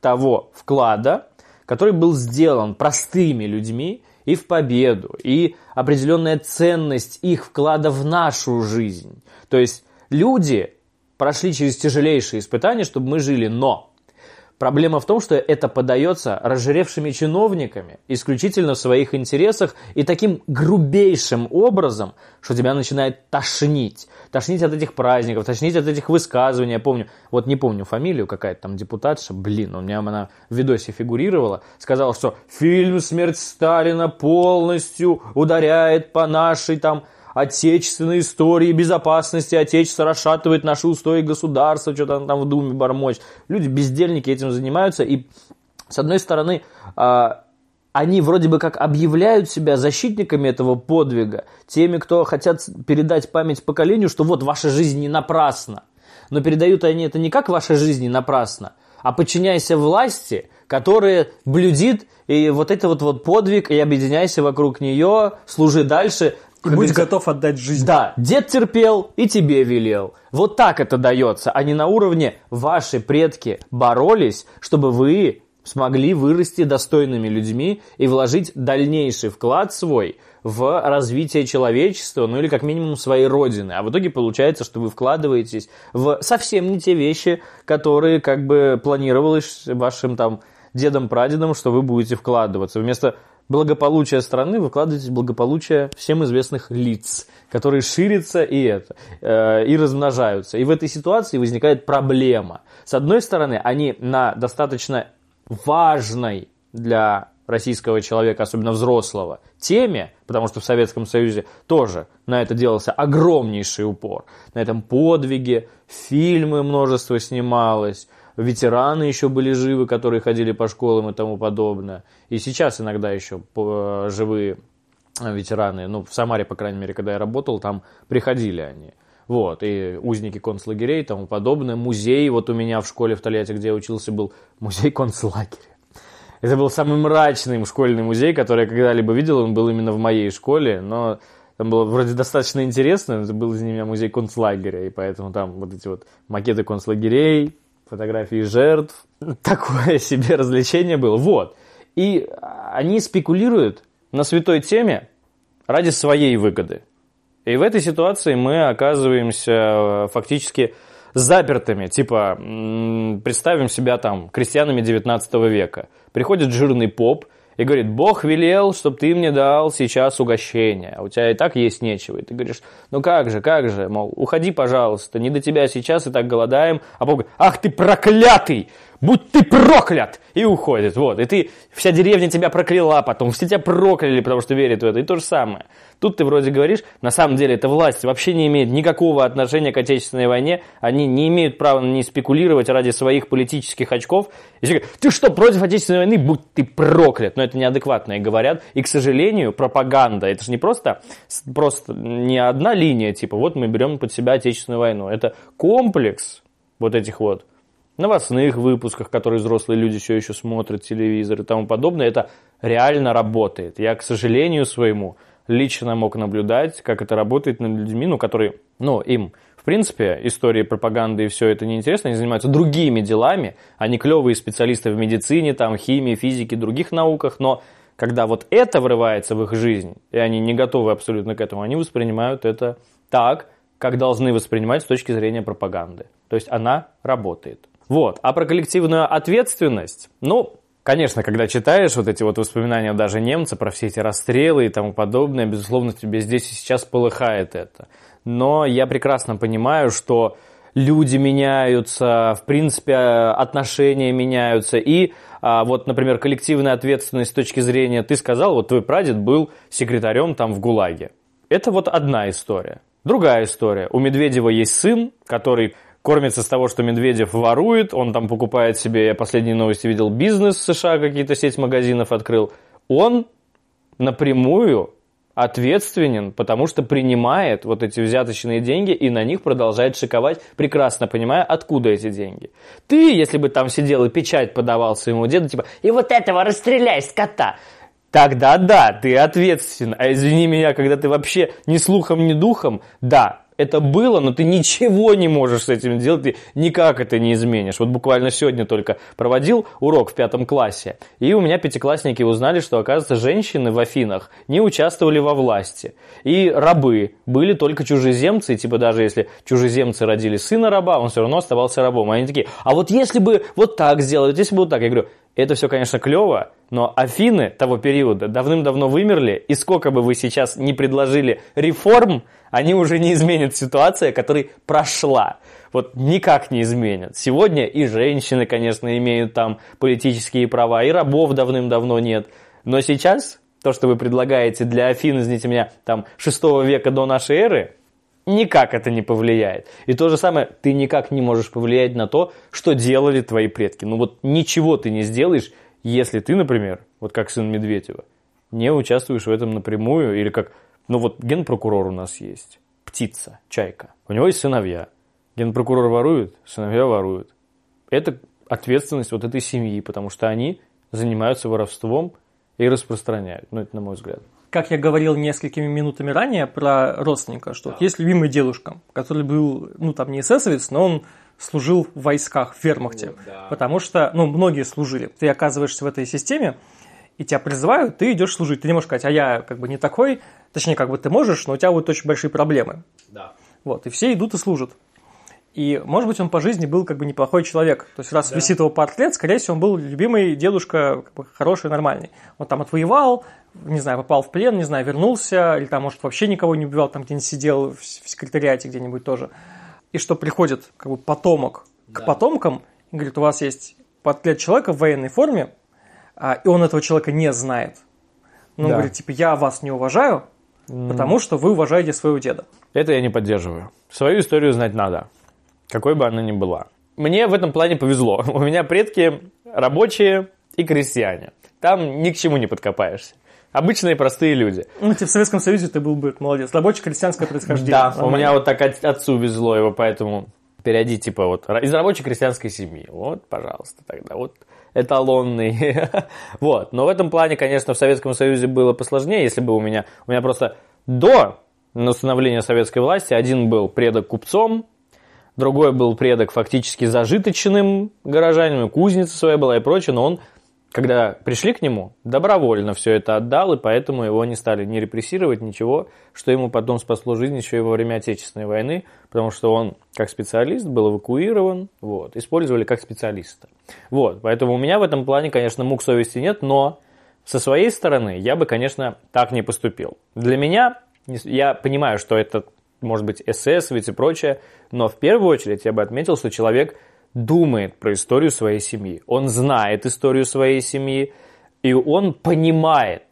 того вклада, который был сделан простыми людьми и в победу, и определенная ценность их вклада в нашу жизнь. То есть люди прошли через тяжелейшие испытания, чтобы мы жили, но Проблема в том, что это подается разжиревшими чиновниками, исключительно в своих интересах и таким грубейшим образом, что тебя начинает тошнить. Тошнить от этих праздников, тошнить от этих высказываний. Я помню, вот не помню фамилию, какая-то там депутатша, блин, у меня она в видосе фигурировала, сказала, что фильм «Смерть Сталина» полностью ударяет по нашей там отечественной истории, безопасности Отечества, расшатывает наши устои государства, что-то там в Думе бормочет. Люди, бездельники этим занимаются, и с одной стороны, а, они вроде бы как объявляют себя защитниками этого подвига, теми, кто хотят передать память поколению, что вот ваша жизнь не напрасна. Но передают они это не как ваша жизнь не напрасна, а подчиняйся власти, которая блюдит и вот это вот, вот подвиг, и объединяйся вокруг нее, служи дальше. Будь готов отдать жизнь. да, дед терпел и тебе велел. Вот так это дается, а не на уровне ваши предки боролись, чтобы вы смогли вырасти достойными людьми и вложить дальнейший вклад свой в развитие человечества, ну или как минимум своей родины. А в итоге получается, что вы вкладываетесь в совсем не те вещи, которые как бы планировалось вашим там дедом-прадедом, что вы будете вкладываться. Вместо благополучия страны вы вкладываетесь в благополучие всем известных лиц, которые ширятся и это, э, и размножаются. И в этой ситуации возникает проблема. С одной стороны, они на достаточно важной для российского человека, особенно взрослого, теме, потому что в Советском Союзе тоже на это делался огромнейший упор. На этом подвиге, фильмы множество снималось, ветераны еще были живы, которые ходили по школам и тому подобное. И сейчас иногда еще э, живые ветераны, ну, в Самаре, по крайней мере, когда я работал, там приходили они. Вот, и узники концлагерей и тому подобное. Музей, вот у меня в школе в Тольятти, где я учился, был музей концлагеря. Это был самый мрачный школьный музей, который я когда-либо видел. Он был именно в моей школе, но там было вроде достаточно интересно. Это был из меня музей концлагеря, и поэтому там вот эти вот макеты концлагерей, фотографии жертв. Такое себе развлечение было. Вот. И они спекулируют на святой теме ради своей выгоды. И в этой ситуации мы оказываемся э, фактически запертыми. Типа, представим себя там крестьянами 19 века. Приходит жирный поп и говорит, Бог велел, чтобы ты мне дал сейчас угощение, а у тебя и так есть нечего. И ты говоришь, ну как же, как же, мол, уходи, пожалуйста, не до тебя сейчас, и так голодаем. А Бог говорит, ах ты проклятый, будь ты проклят! И уходит, вот. И ты, вся деревня тебя прокляла потом, все тебя прокляли, потому что верят в это. И то же самое. Тут ты вроде говоришь, на самом деле эта власть вообще не имеет никакого отношения к Отечественной войне, они не имеют права ней спекулировать ради своих политических очков. И говорят, ты что, против Отечественной войны? Будь ты проклят. Но это неадекватные говорят. И, к сожалению, пропаганда, это же не просто, просто не одна линия, типа, вот мы берем под себя Отечественную войну. Это комплекс вот этих вот новостных выпусках, которые взрослые люди все еще смотрят телевизор и тому подобное, это реально работает. Я, к сожалению своему, лично мог наблюдать, как это работает над людьми, ну, которые, ну, им, в принципе, истории пропаганды и все это неинтересно, они занимаются другими делами, они клевые специалисты в медицине, там, химии, физике, других науках, но когда вот это врывается в их жизнь, и они не готовы абсолютно к этому, они воспринимают это так, как должны воспринимать с точки зрения пропаганды. То есть она работает. Вот. А про коллективную ответственность, ну, Конечно, когда читаешь вот эти вот воспоминания даже немца про все эти расстрелы и тому подобное, безусловно, тебе здесь и сейчас полыхает это. Но я прекрасно понимаю, что люди меняются, в принципе, отношения меняются. И а, вот, например, коллективная ответственность с точки зрения, ты сказал, вот твой прадед был секретарем там в ГУЛАГе. Это вот одна история. Другая история. У Медведева есть сын, который кормится с того, что Медведев ворует, он там покупает себе, я последние новости видел, бизнес в США, какие-то сеть магазинов открыл. Он напрямую ответственен, потому что принимает вот эти взяточные деньги и на них продолжает шиковать, прекрасно понимая, откуда эти деньги. Ты, если бы там сидел и печать подавал своему деду, типа, и вот этого расстреляй, скота, тогда да, ты ответственен. А извини меня, когда ты вообще ни слухом, ни духом, да, это было, но ты ничего не можешь с этим делать, ты никак это не изменишь. Вот буквально сегодня только проводил урок в пятом классе, и у меня пятиклассники узнали, что, оказывается, женщины в Афинах не участвовали во власти. И рабы были только чужеземцы, и типа даже если чужеземцы родили сына раба, он все равно оставался рабом. Они такие, а вот если бы вот так сделать, если бы вот так, я говорю, это все, конечно, клево, но Афины того периода давным-давно вымерли, и сколько бы вы сейчас не предложили реформ, они уже не изменят ситуацию, которая прошла. Вот никак не изменят. Сегодня и женщины, конечно, имеют там политические права, и рабов давным-давно нет. Но сейчас то, что вы предлагаете для Афин, извините меня, там 6 века до нашей эры, никак это не повлияет. И то же самое, ты никак не можешь повлиять на то, что делали твои предки. Ну вот ничего ты не сделаешь, если ты, например, вот как сын Медведева, не участвуешь в этом напрямую, или как, ну вот генпрокурор у нас есть, птица, чайка. У него есть сыновья. Генпрокурор ворует, сыновья воруют. Это ответственность вот этой семьи, потому что они занимаются воровством и распространяют. Ну, это на мой взгляд как я говорил несколькими минутами ранее про родственника, что да. есть любимый дедушка, который был, ну, там не эсэсовец, но он служил в войсках, в вермахте. Вот, да. Потому что, ну, многие служили. Ты оказываешься в этой системе, и тебя призывают, ты идешь служить. Ты не можешь сказать, а я как бы не такой, точнее, как бы ты можешь, но у тебя будут очень большие проблемы. Да. Вот, и все идут и служат. И, может быть, он по жизни был как бы неплохой человек. То есть, раз да. висит его портрет, скорее всего, он был любимый дедушка, как бы, хороший, нормальный. Он там отвоевал, не знаю, попал в плен, не знаю, вернулся, или там, может, вообще никого не убивал, там где-нибудь сидел в секретариате где-нибудь тоже. И что приходит как бы потомок к да. потомкам и говорит, у вас есть портрет человека в военной форме, а, и он этого человека не знает. Он да. говорит, типа, я вас не уважаю, mm. потому что вы уважаете своего деда. Это я не поддерживаю. Свою историю знать надо какой бы она ни была. Мне в этом плане повезло. У меня предки рабочие и крестьяне. Там ни к чему не подкопаешься. Обычные простые люди. Ну, ты в Советском Союзе ты был бы молодец. Рабочее крестьянское происхождение. Да, Нормально. у меня вот так от, отцу везло его, поэтому перейди, типа, вот, из рабочей крестьянской семьи. Вот, пожалуйста, тогда вот эталонный. вот. Но в этом плане, конечно, в Советском Союзе было посложнее, если бы у меня... У меня просто до установления советской власти один был предок купцом, другой был предок фактически зажиточным горожанином, кузница своя была и прочее, но он, когда пришли к нему, добровольно все это отдал, и поэтому его не стали не репрессировать, ничего, что ему потом спасло жизнь еще и во время Отечественной войны, потому что он, как специалист, был эвакуирован, вот, использовали как специалиста. Вот, поэтому у меня в этом плане, конечно, мук совести нет, но со своей стороны я бы, конечно, так не поступил. Для меня, я понимаю, что это может быть, эсэсовец и прочее, но в первую очередь я бы отметил, что человек думает про историю своей семьи. Он знает историю своей семьи, и он понимает,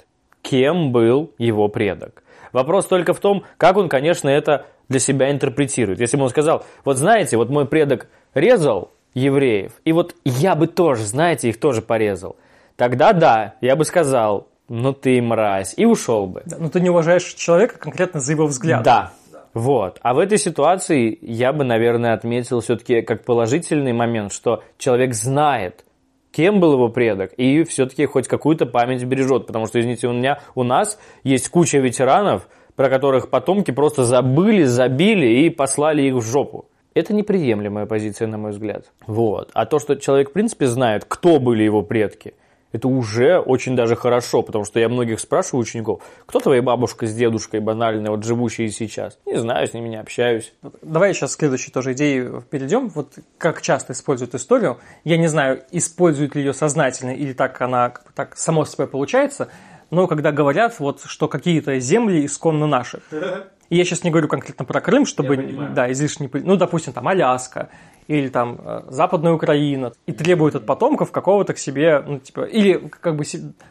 кем был его предок. Вопрос только в том, как он, конечно, это для себя интерпретирует. Если бы он сказал, вот знаете, вот мой предок резал евреев, и вот я бы тоже, знаете, их тоже порезал, тогда да, я бы сказал, ну ты мразь, и ушел бы. Да, но ты не уважаешь человека конкретно за его взгляд. Да, вот. А в этой ситуации я бы, наверное, отметил все-таки как положительный момент, что человек знает, кем был его предок, и все-таки хоть какую-то память бережет. Потому что, извините, у меня у нас есть куча ветеранов, про которых потомки просто забыли, забили и послали их в жопу. Это неприемлемая позиция, на мой взгляд. Вот. А то, что человек, в принципе, знает, кто были его предки, это уже очень даже хорошо, потому что я многих спрашиваю учеников, кто твоя бабушка с дедушкой банальные, вот живущие сейчас? Не знаю, с ними не общаюсь. Давай сейчас к следующей тоже идее перейдем. Вот как часто используют историю. Я не знаю, используют ли ее сознательно или так она так само собой получается, но когда говорят, вот, что какие-то земли исконно наши. И я сейчас не говорю конкретно про Крым, чтобы да, излишне... Ну, допустим, там Аляска или там э, Западная Украина, и требуют от потомков какого-то к себе, ну, типа, или как бы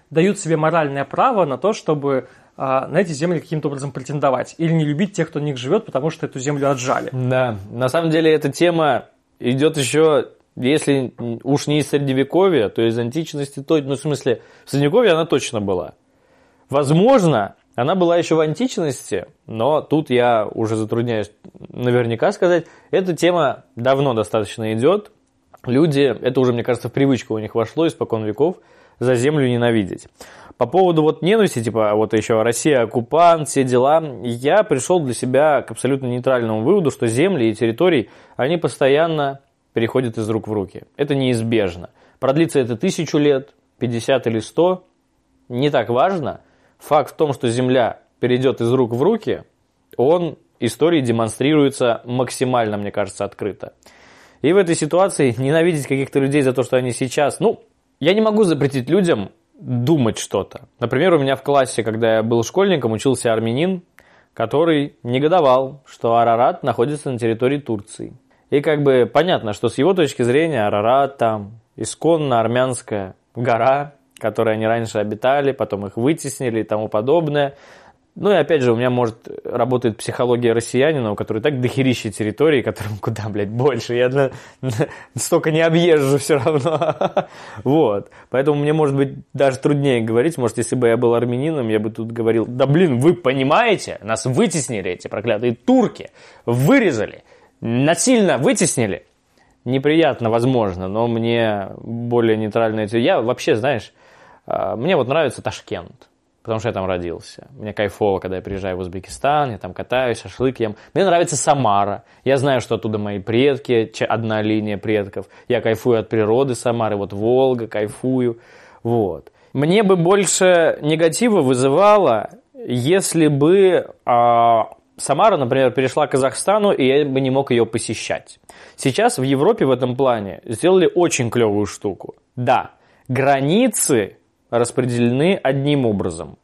дают себе моральное право на то, чтобы а, на эти земли каким-то образом претендовать. Или не любить тех, кто на них живет, потому что эту землю отжали. Да, на самом деле эта тема идет еще, если уж не из средневековья, то из античности, то, ну, в смысле, в средневековье она точно была. Возможно, она была еще в античности, но тут я уже затрудняюсь наверняка сказать. Эта тема давно достаточно идет. Люди, это уже, мне кажется, в привычку у них вошло испокон веков, за землю ненавидеть. По поводу вот ненависти, типа вот еще Россия оккупант, все дела, я пришел для себя к абсолютно нейтральному выводу, что земли и территории, они постоянно переходят из рук в руки. Это неизбежно. Продлится это тысячу лет, 50 или 100, не так важно – факт в том, что Земля перейдет из рук в руки, он истории демонстрируется максимально, мне кажется, открыто. И в этой ситуации ненавидеть каких-то людей за то, что они сейчас... Ну, я не могу запретить людям думать что-то. Например, у меня в классе, когда я был школьником, учился армянин, который негодовал, что Арарат находится на территории Турции. И как бы понятно, что с его точки зрения Арарат там исконно армянская гора, которые они раньше обитали, потом их вытеснили и тому подобное. Ну и опять же, у меня может работает психология россиянина, у которого так дохерища территории, которым куда, блядь, больше. Я на, на, столько не объезжу все равно. вот. Поэтому мне, может быть, даже труднее говорить. Может, если бы я был армянином, я бы тут говорил, да блин, вы понимаете, нас вытеснили эти проклятые турки, вырезали, насильно вытеснили. Неприятно, возможно, но мне более нейтрально. Я вообще, знаешь, мне вот нравится Ташкент, потому что я там родился. Мне кайфово, когда я приезжаю в Узбекистан, я там катаюсь, шашлык ем. Мне нравится Самара. Я знаю, что оттуда мои предки, одна линия предков. Я кайфую от природы Самары, вот Волга, кайфую. Вот. Мне бы больше негатива вызывало, если бы а, Самара, например, перешла к Казахстану, и я бы не мог ее посещать. Сейчас в Европе в этом плане сделали очень клевую штуку. Да, границы распределены одним образом.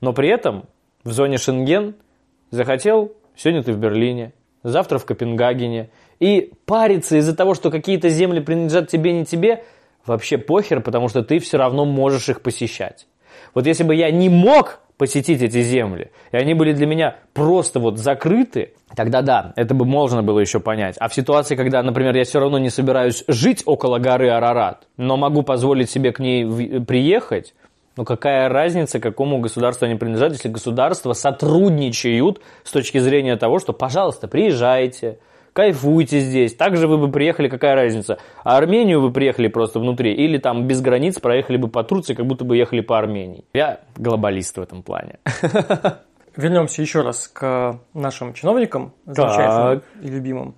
Но при этом в зоне Шенген захотел, сегодня ты в Берлине, завтра в Копенгагене. И париться из-за того, что какие-то земли принадлежат тебе, не тебе, вообще похер, потому что ты все равно можешь их посещать. Вот если бы я не мог посетить эти земли, и они были для меня просто вот закрыты, тогда да, это бы можно было еще понять. А в ситуации, когда, например, я все равно не собираюсь жить около горы Арарат, но могу позволить себе к ней приехать, ну какая разница, какому государству они принадлежат, если государства сотрудничают с точки зрения того, что, пожалуйста, приезжайте, кайфуйте здесь. Также вы бы приехали, какая разница? А Армению вы приехали просто внутри, или там без границ проехали бы по Турции, как будто бы ехали по Армении. Я глобалист в этом плане. Вернемся еще раз к нашим чиновникам, замечательным так. и любимым.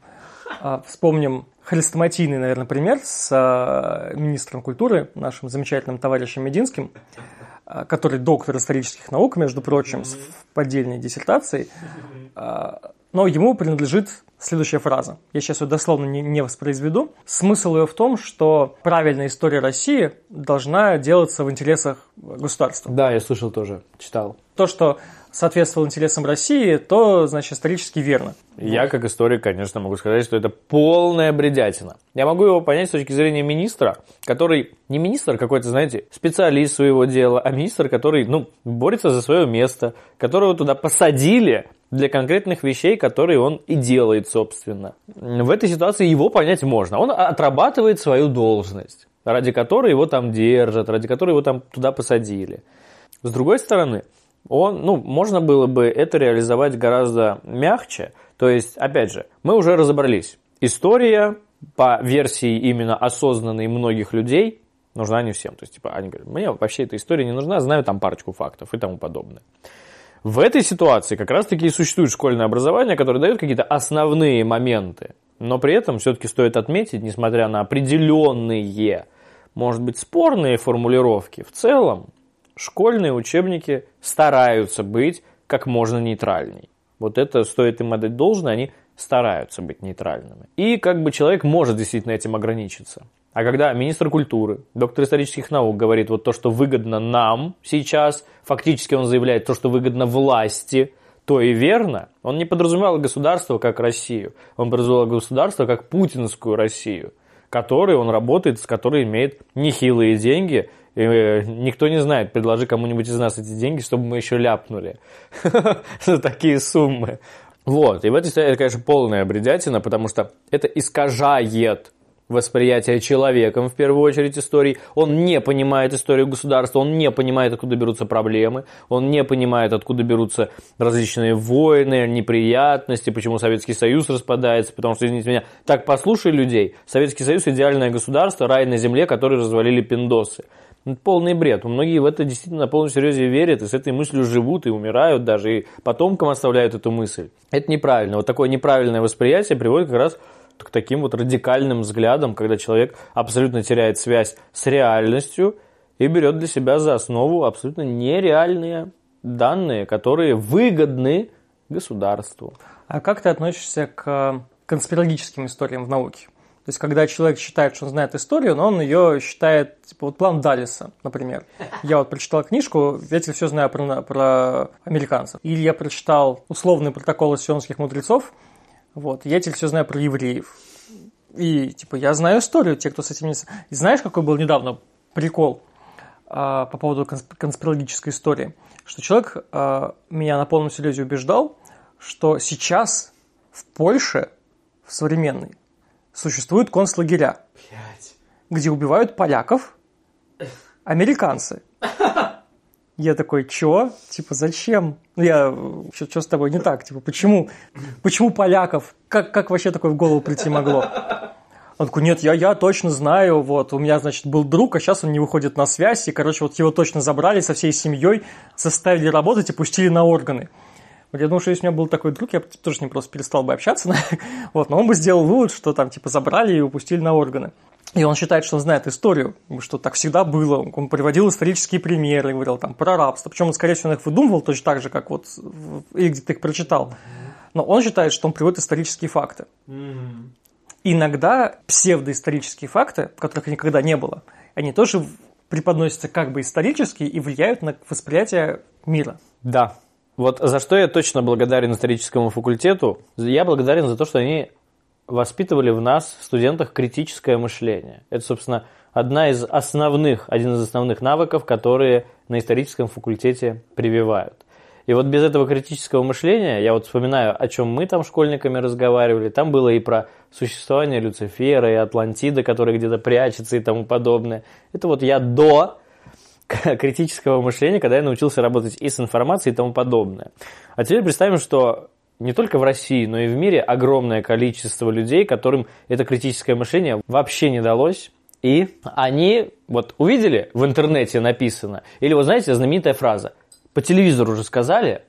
А, вспомним хрестоматийный, наверное, пример с а, министром культуры, нашим замечательным товарищем Мединским, а, который доктор исторических наук, между прочим, с поддельной диссертацией. Но ему принадлежит следующая фраза. Я сейчас ее дословно не, не воспроизведу. Смысл ее в том, что правильная история России должна делаться в интересах государства. Да, я слышал тоже, читал. То, что соответствовал интересам России, то, значит, исторически верно. Я, как историк, конечно, могу сказать, что это полная бредятина. Я могу его понять с точки зрения министра, который не министр какой-то, знаете, специалист своего дела, а министр, который, ну, борется за свое место, которого туда посадили для конкретных вещей, которые он и делает, собственно. В этой ситуации его понять можно. Он отрабатывает свою должность, ради которой его там держат, ради которой его там туда посадили. С другой стороны, он, ну, можно было бы это реализовать гораздо мягче. То есть, опять же, мы уже разобрались. История по версии именно осознанной многих людей нужна не всем. То есть, типа, они говорят, мне вообще эта история не нужна, знаю там парочку фактов и тому подобное. В этой ситуации как раз-таки и существует школьное образование, которое дает какие-то основные моменты. Но при этом все-таки стоит отметить, несмотря на определенные, может быть, спорные формулировки, в целом школьные учебники стараются быть как можно нейтральней. Вот это стоит им отдать должное, они стараются быть нейтральными. И как бы человек может действительно этим ограничиться. А когда министр культуры, доктор исторических наук говорит вот то, что выгодно нам сейчас, фактически он заявляет то, что выгодно власти, то и верно. Он не подразумевал государство как Россию, он подразумевал государство как путинскую Россию, которой он работает, с которой имеет нехилые деньги, и э, никто не знает, предложи кому-нибудь из нас эти деньги, чтобы мы еще ляпнули за такие суммы. Вот, и в этой это, конечно, полная бредятина, потому что это искажает восприятие человеком, в первую очередь, истории. Он не понимает историю государства, он не понимает, откуда берутся проблемы, он не понимает, откуда берутся различные войны, неприятности, почему Советский Союз распадается, потому что, извините меня, так послушай людей, Советский Союз – идеальное государство, рай на земле, который развалили пиндосы. Это полный бред. Многие в это действительно на полном серьезе верят и с этой мыслью живут и умирают даже, и потомкам оставляют эту мысль. Это неправильно. Вот такое неправильное восприятие приводит как раз к таким вот радикальным взглядам, когда человек абсолютно теряет связь с реальностью и берет для себя за основу абсолютно нереальные данные, которые выгодны государству. А как ты относишься к конспирологическим историям в науке? То есть, когда человек считает, что он знает историю, но он ее считает, типа, вот план Далиса, например. Я вот прочитал книжку, я теперь все знаю про, про американцев. Или я прочитал условный протокол сионских мудрецов, вот, я теперь все знаю про евреев. И, типа, я знаю историю, те, кто с этим не... И знаешь, какой был недавно прикол а, по поводу конспирологической истории? Что человек а, меня на полном серьезе убеждал, что сейчас в Польше, в современной, существуют концлагеря, Блядь. где убивают поляков американцы. Я такой, чё? Типа, зачем? Ну, я, что с тобой не так? Типа, почему? Почему поляков? Как, как вообще такое в голову прийти могло? Он такой, нет, я, я точно знаю, вот, у меня, значит, был друг, а сейчас он не выходит на связь, и, короче, вот его точно забрали со всей семьей, заставили работать и пустили на органы. Вот я думаю, что если у меня был такой друг, я тоже с ним просто перестал бы общаться. вот, но он бы сделал вывод, что там типа забрали и упустили на органы. И он считает, что он знает историю, что так всегда было. Он приводил исторические примеры, говорил там про рабство. Причем он, скорее всего, их выдумывал точно так же, как вот и где-то их прочитал. Но он считает, что он приводит исторические факты. Иногда псевдоисторические факты, которых никогда не было, они тоже преподносятся как бы исторически и влияют на восприятие мира. Да, вот за что я точно благодарен историческому факультету, я благодарен за то, что они воспитывали в нас, в студентах, критическое мышление. Это, собственно, одна из основных, один из основных навыков, которые на историческом факультете прививают. И вот без этого критического мышления, я вот вспоминаю, о чем мы там школьниками разговаривали, там было и про существование Люцифера, и Атлантида, которая где-то прячется и тому подобное. Это вот я до критического мышления, когда я научился работать и с информацией и тому подобное. А теперь представим, что не только в России, но и в мире огромное количество людей, которым это критическое мышление вообще не далось. И они вот увидели в интернете написано, или вот знаете, знаменитая фраза, по телевизору уже сказали,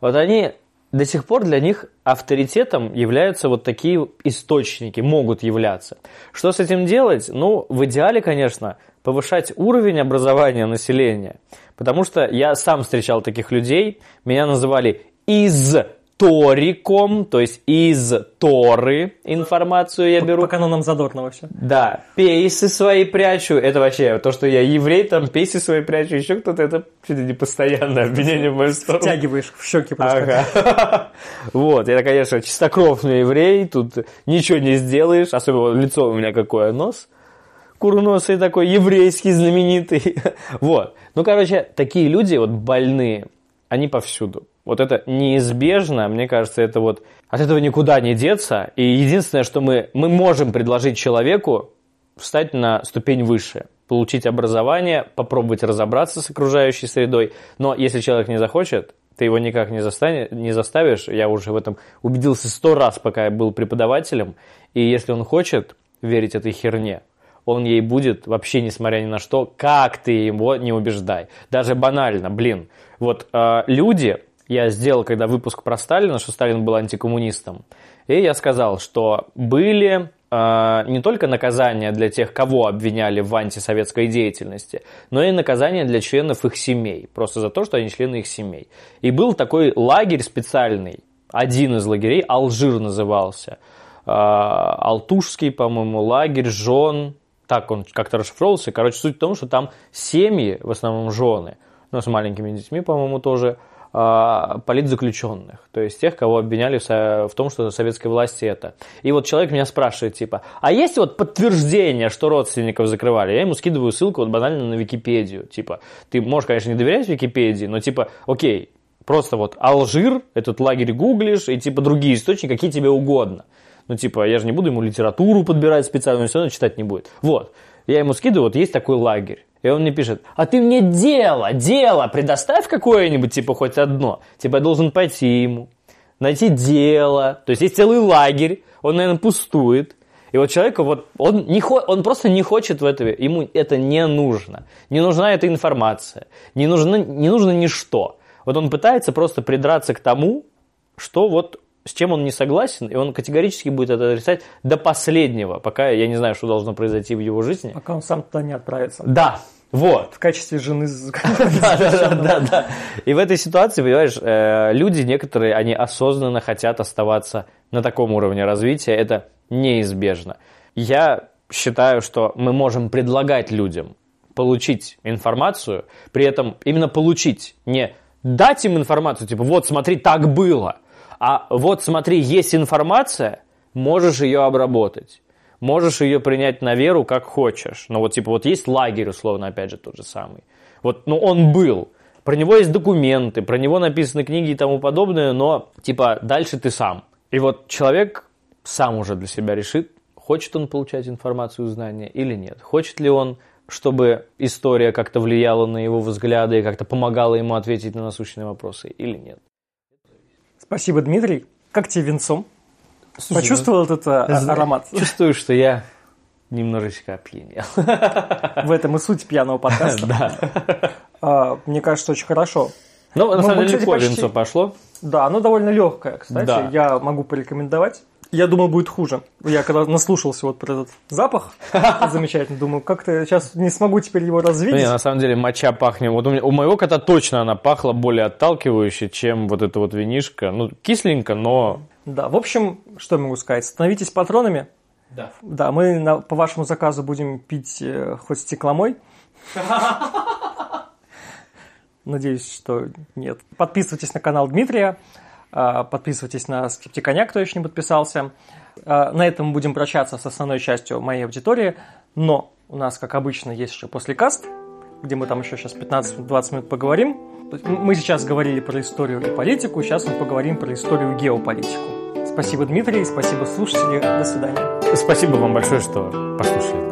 вот они до сих пор для них авторитетом являются вот такие источники, могут являться. Что с этим делать? Ну, в идеале, конечно, повышать уровень образования населения. Потому что я сам встречал таких людей, меня называли из ториком, то есть из Торы информацию я беру. По канонам задорного все. Да, пейсы свои прячу, это вообще, то, что я еврей, там пейсы свои прячу, еще кто-то, это чуть ли не постоянное обвинение в мою сторону. Втягиваешь в щеки просто. Ага. Вот, я, конечно, чистокровный еврей, тут ничего не сделаешь, особенно лицо у меня какое, нос курносый такой, еврейский знаменитый. вот. Ну, короче, такие люди вот больные, они повсюду. Вот это неизбежно, мне кажется, это вот от этого никуда не деться. И единственное, что мы, мы можем предложить человеку, встать на ступень выше, получить образование, попробовать разобраться с окружающей средой. Но если человек не захочет, ты его никак не, застане, не заставишь. Я уже в этом убедился сто раз, пока я был преподавателем. И если он хочет верить этой херне, он ей будет вообще, несмотря ни на что, как ты его не убеждай. Даже банально, блин. Вот э, люди, я сделал, когда выпуск про Сталина, что Сталин был антикоммунистом. И я сказал, что были э, не только наказания для тех, кого обвиняли в антисоветской деятельности, но и наказания для членов их семей. Просто за то, что они члены их семей. И был такой лагерь специальный, один из лагерей, Алжир назывался. Э, Алтушский, по-моему, лагерь жен, так он как-то расшифровывался. Короче, суть в том, что там семьи, в основном жены, ну, с маленькими детьми, по-моему, тоже, а, политзаключенных, то есть тех, кого обвиняли в том, что советской власти это. И вот человек меня спрашивает, типа, а есть вот подтверждение, что родственников закрывали? Я ему скидываю ссылку вот банально на Википедию. Типа, ты можешь, конечно, не доверять Википедии, но типа, окей, просто вот Алжир, этот лагерь гуглишь, и типа другие источники, какие тебе угодно. Ну, типа, я же не буду ему литературу подбирать специально, он все равно читать не будет. Вот. Я ему скидываю, вот есть такой лагерь. И он мне пишет, а ты мне дело, дело предоставь какое-нибудь, типа, хоть одно. Типа, я должен пойти ему, найти дело. То есть, есть целый лагерь, он, наверное, пустует. И вот человеку вот, он, не, он просто не хочет в это, ему это не нужно. Не нужна эта информация, не нужно, не нужно ничто. Вот он пытается просто придраться к тому, что вот с чем он не согласен, и он категорически будет это отрицать до последнего, пока я не знаю, что должно произойти в его жизни. Пока он сам туда не отправится. Да, вот. В качестве жены. Да, да, да, да. И в этой ситуации, понимаешь, э, люди некоторые, они осознанно хотят оставаться на таком уровне развития. Это неизбежно. Я считаю, что мы можем предлагать людям получить информацию, при этом именно получить, не дать им информацию, типа, вот смотри, так было – а вот смотри, есть информация, можешь ее обработать. Можешь ее принять на веру, как хочешь. Но вот типа вот есть лагерь, условно, опять же, тот же самый. Вот, ну он был. Про него есть документы, про него написаны книги и тому подобное, но типа дальше ты сам. И вот человек сам уже для себя решит, хочет он получать информацию, знания или нет. Хочет ли он, чтобы история как-то влияла на его взгляды и как-то помогала ему ответить на насущные вопросы или нет. Спасибо, Дмитрий. Как тебе венцом? Слушай, Почувствовал ну, этот а, аромат? Чувствую, что я немножечко опьянел. В этом и суть пьяного подкаста. Да. А, мне кажется, очень хорошо. Ну, на самом деле, легко венцо пошло. Да, оно довольно легкое, кстати. Я могу порекомендовать. Я думал, будет хуже. Я когда наслушался вот про этот запах замечательно, думаю, как-то сейчас не смогу теперь его развить. Не, на самом деле моча пахнет. Вот у, меня, у моего кота точно она пахла более отталкивающе, чем вот эта вот винишка. Ну, кисленько, но... Да, в общем, что я могу сказать? Становитесь патронами. Да. Да, мы на, по вашему заказу будем пить э, хоть стекломой. Надеюсь, что нет. Подписывайтесь на канал Дмитрия. А, подписывайтесь на Скептиконя, кто еще не подписался. А, на этом мы будем прощаться с основной частью моей аудитории. Но у нас, как обычно, есть еще послекаст, где мы там еще сейчас 15-20 минут поговорим. Мы сейчас говорили про историю и политику, сейчас мы поговорим про историю и геополитику. Спасибо, Дмитрий, спасибо, слушатели. До свидания. Спасибо вам большое, что послушали.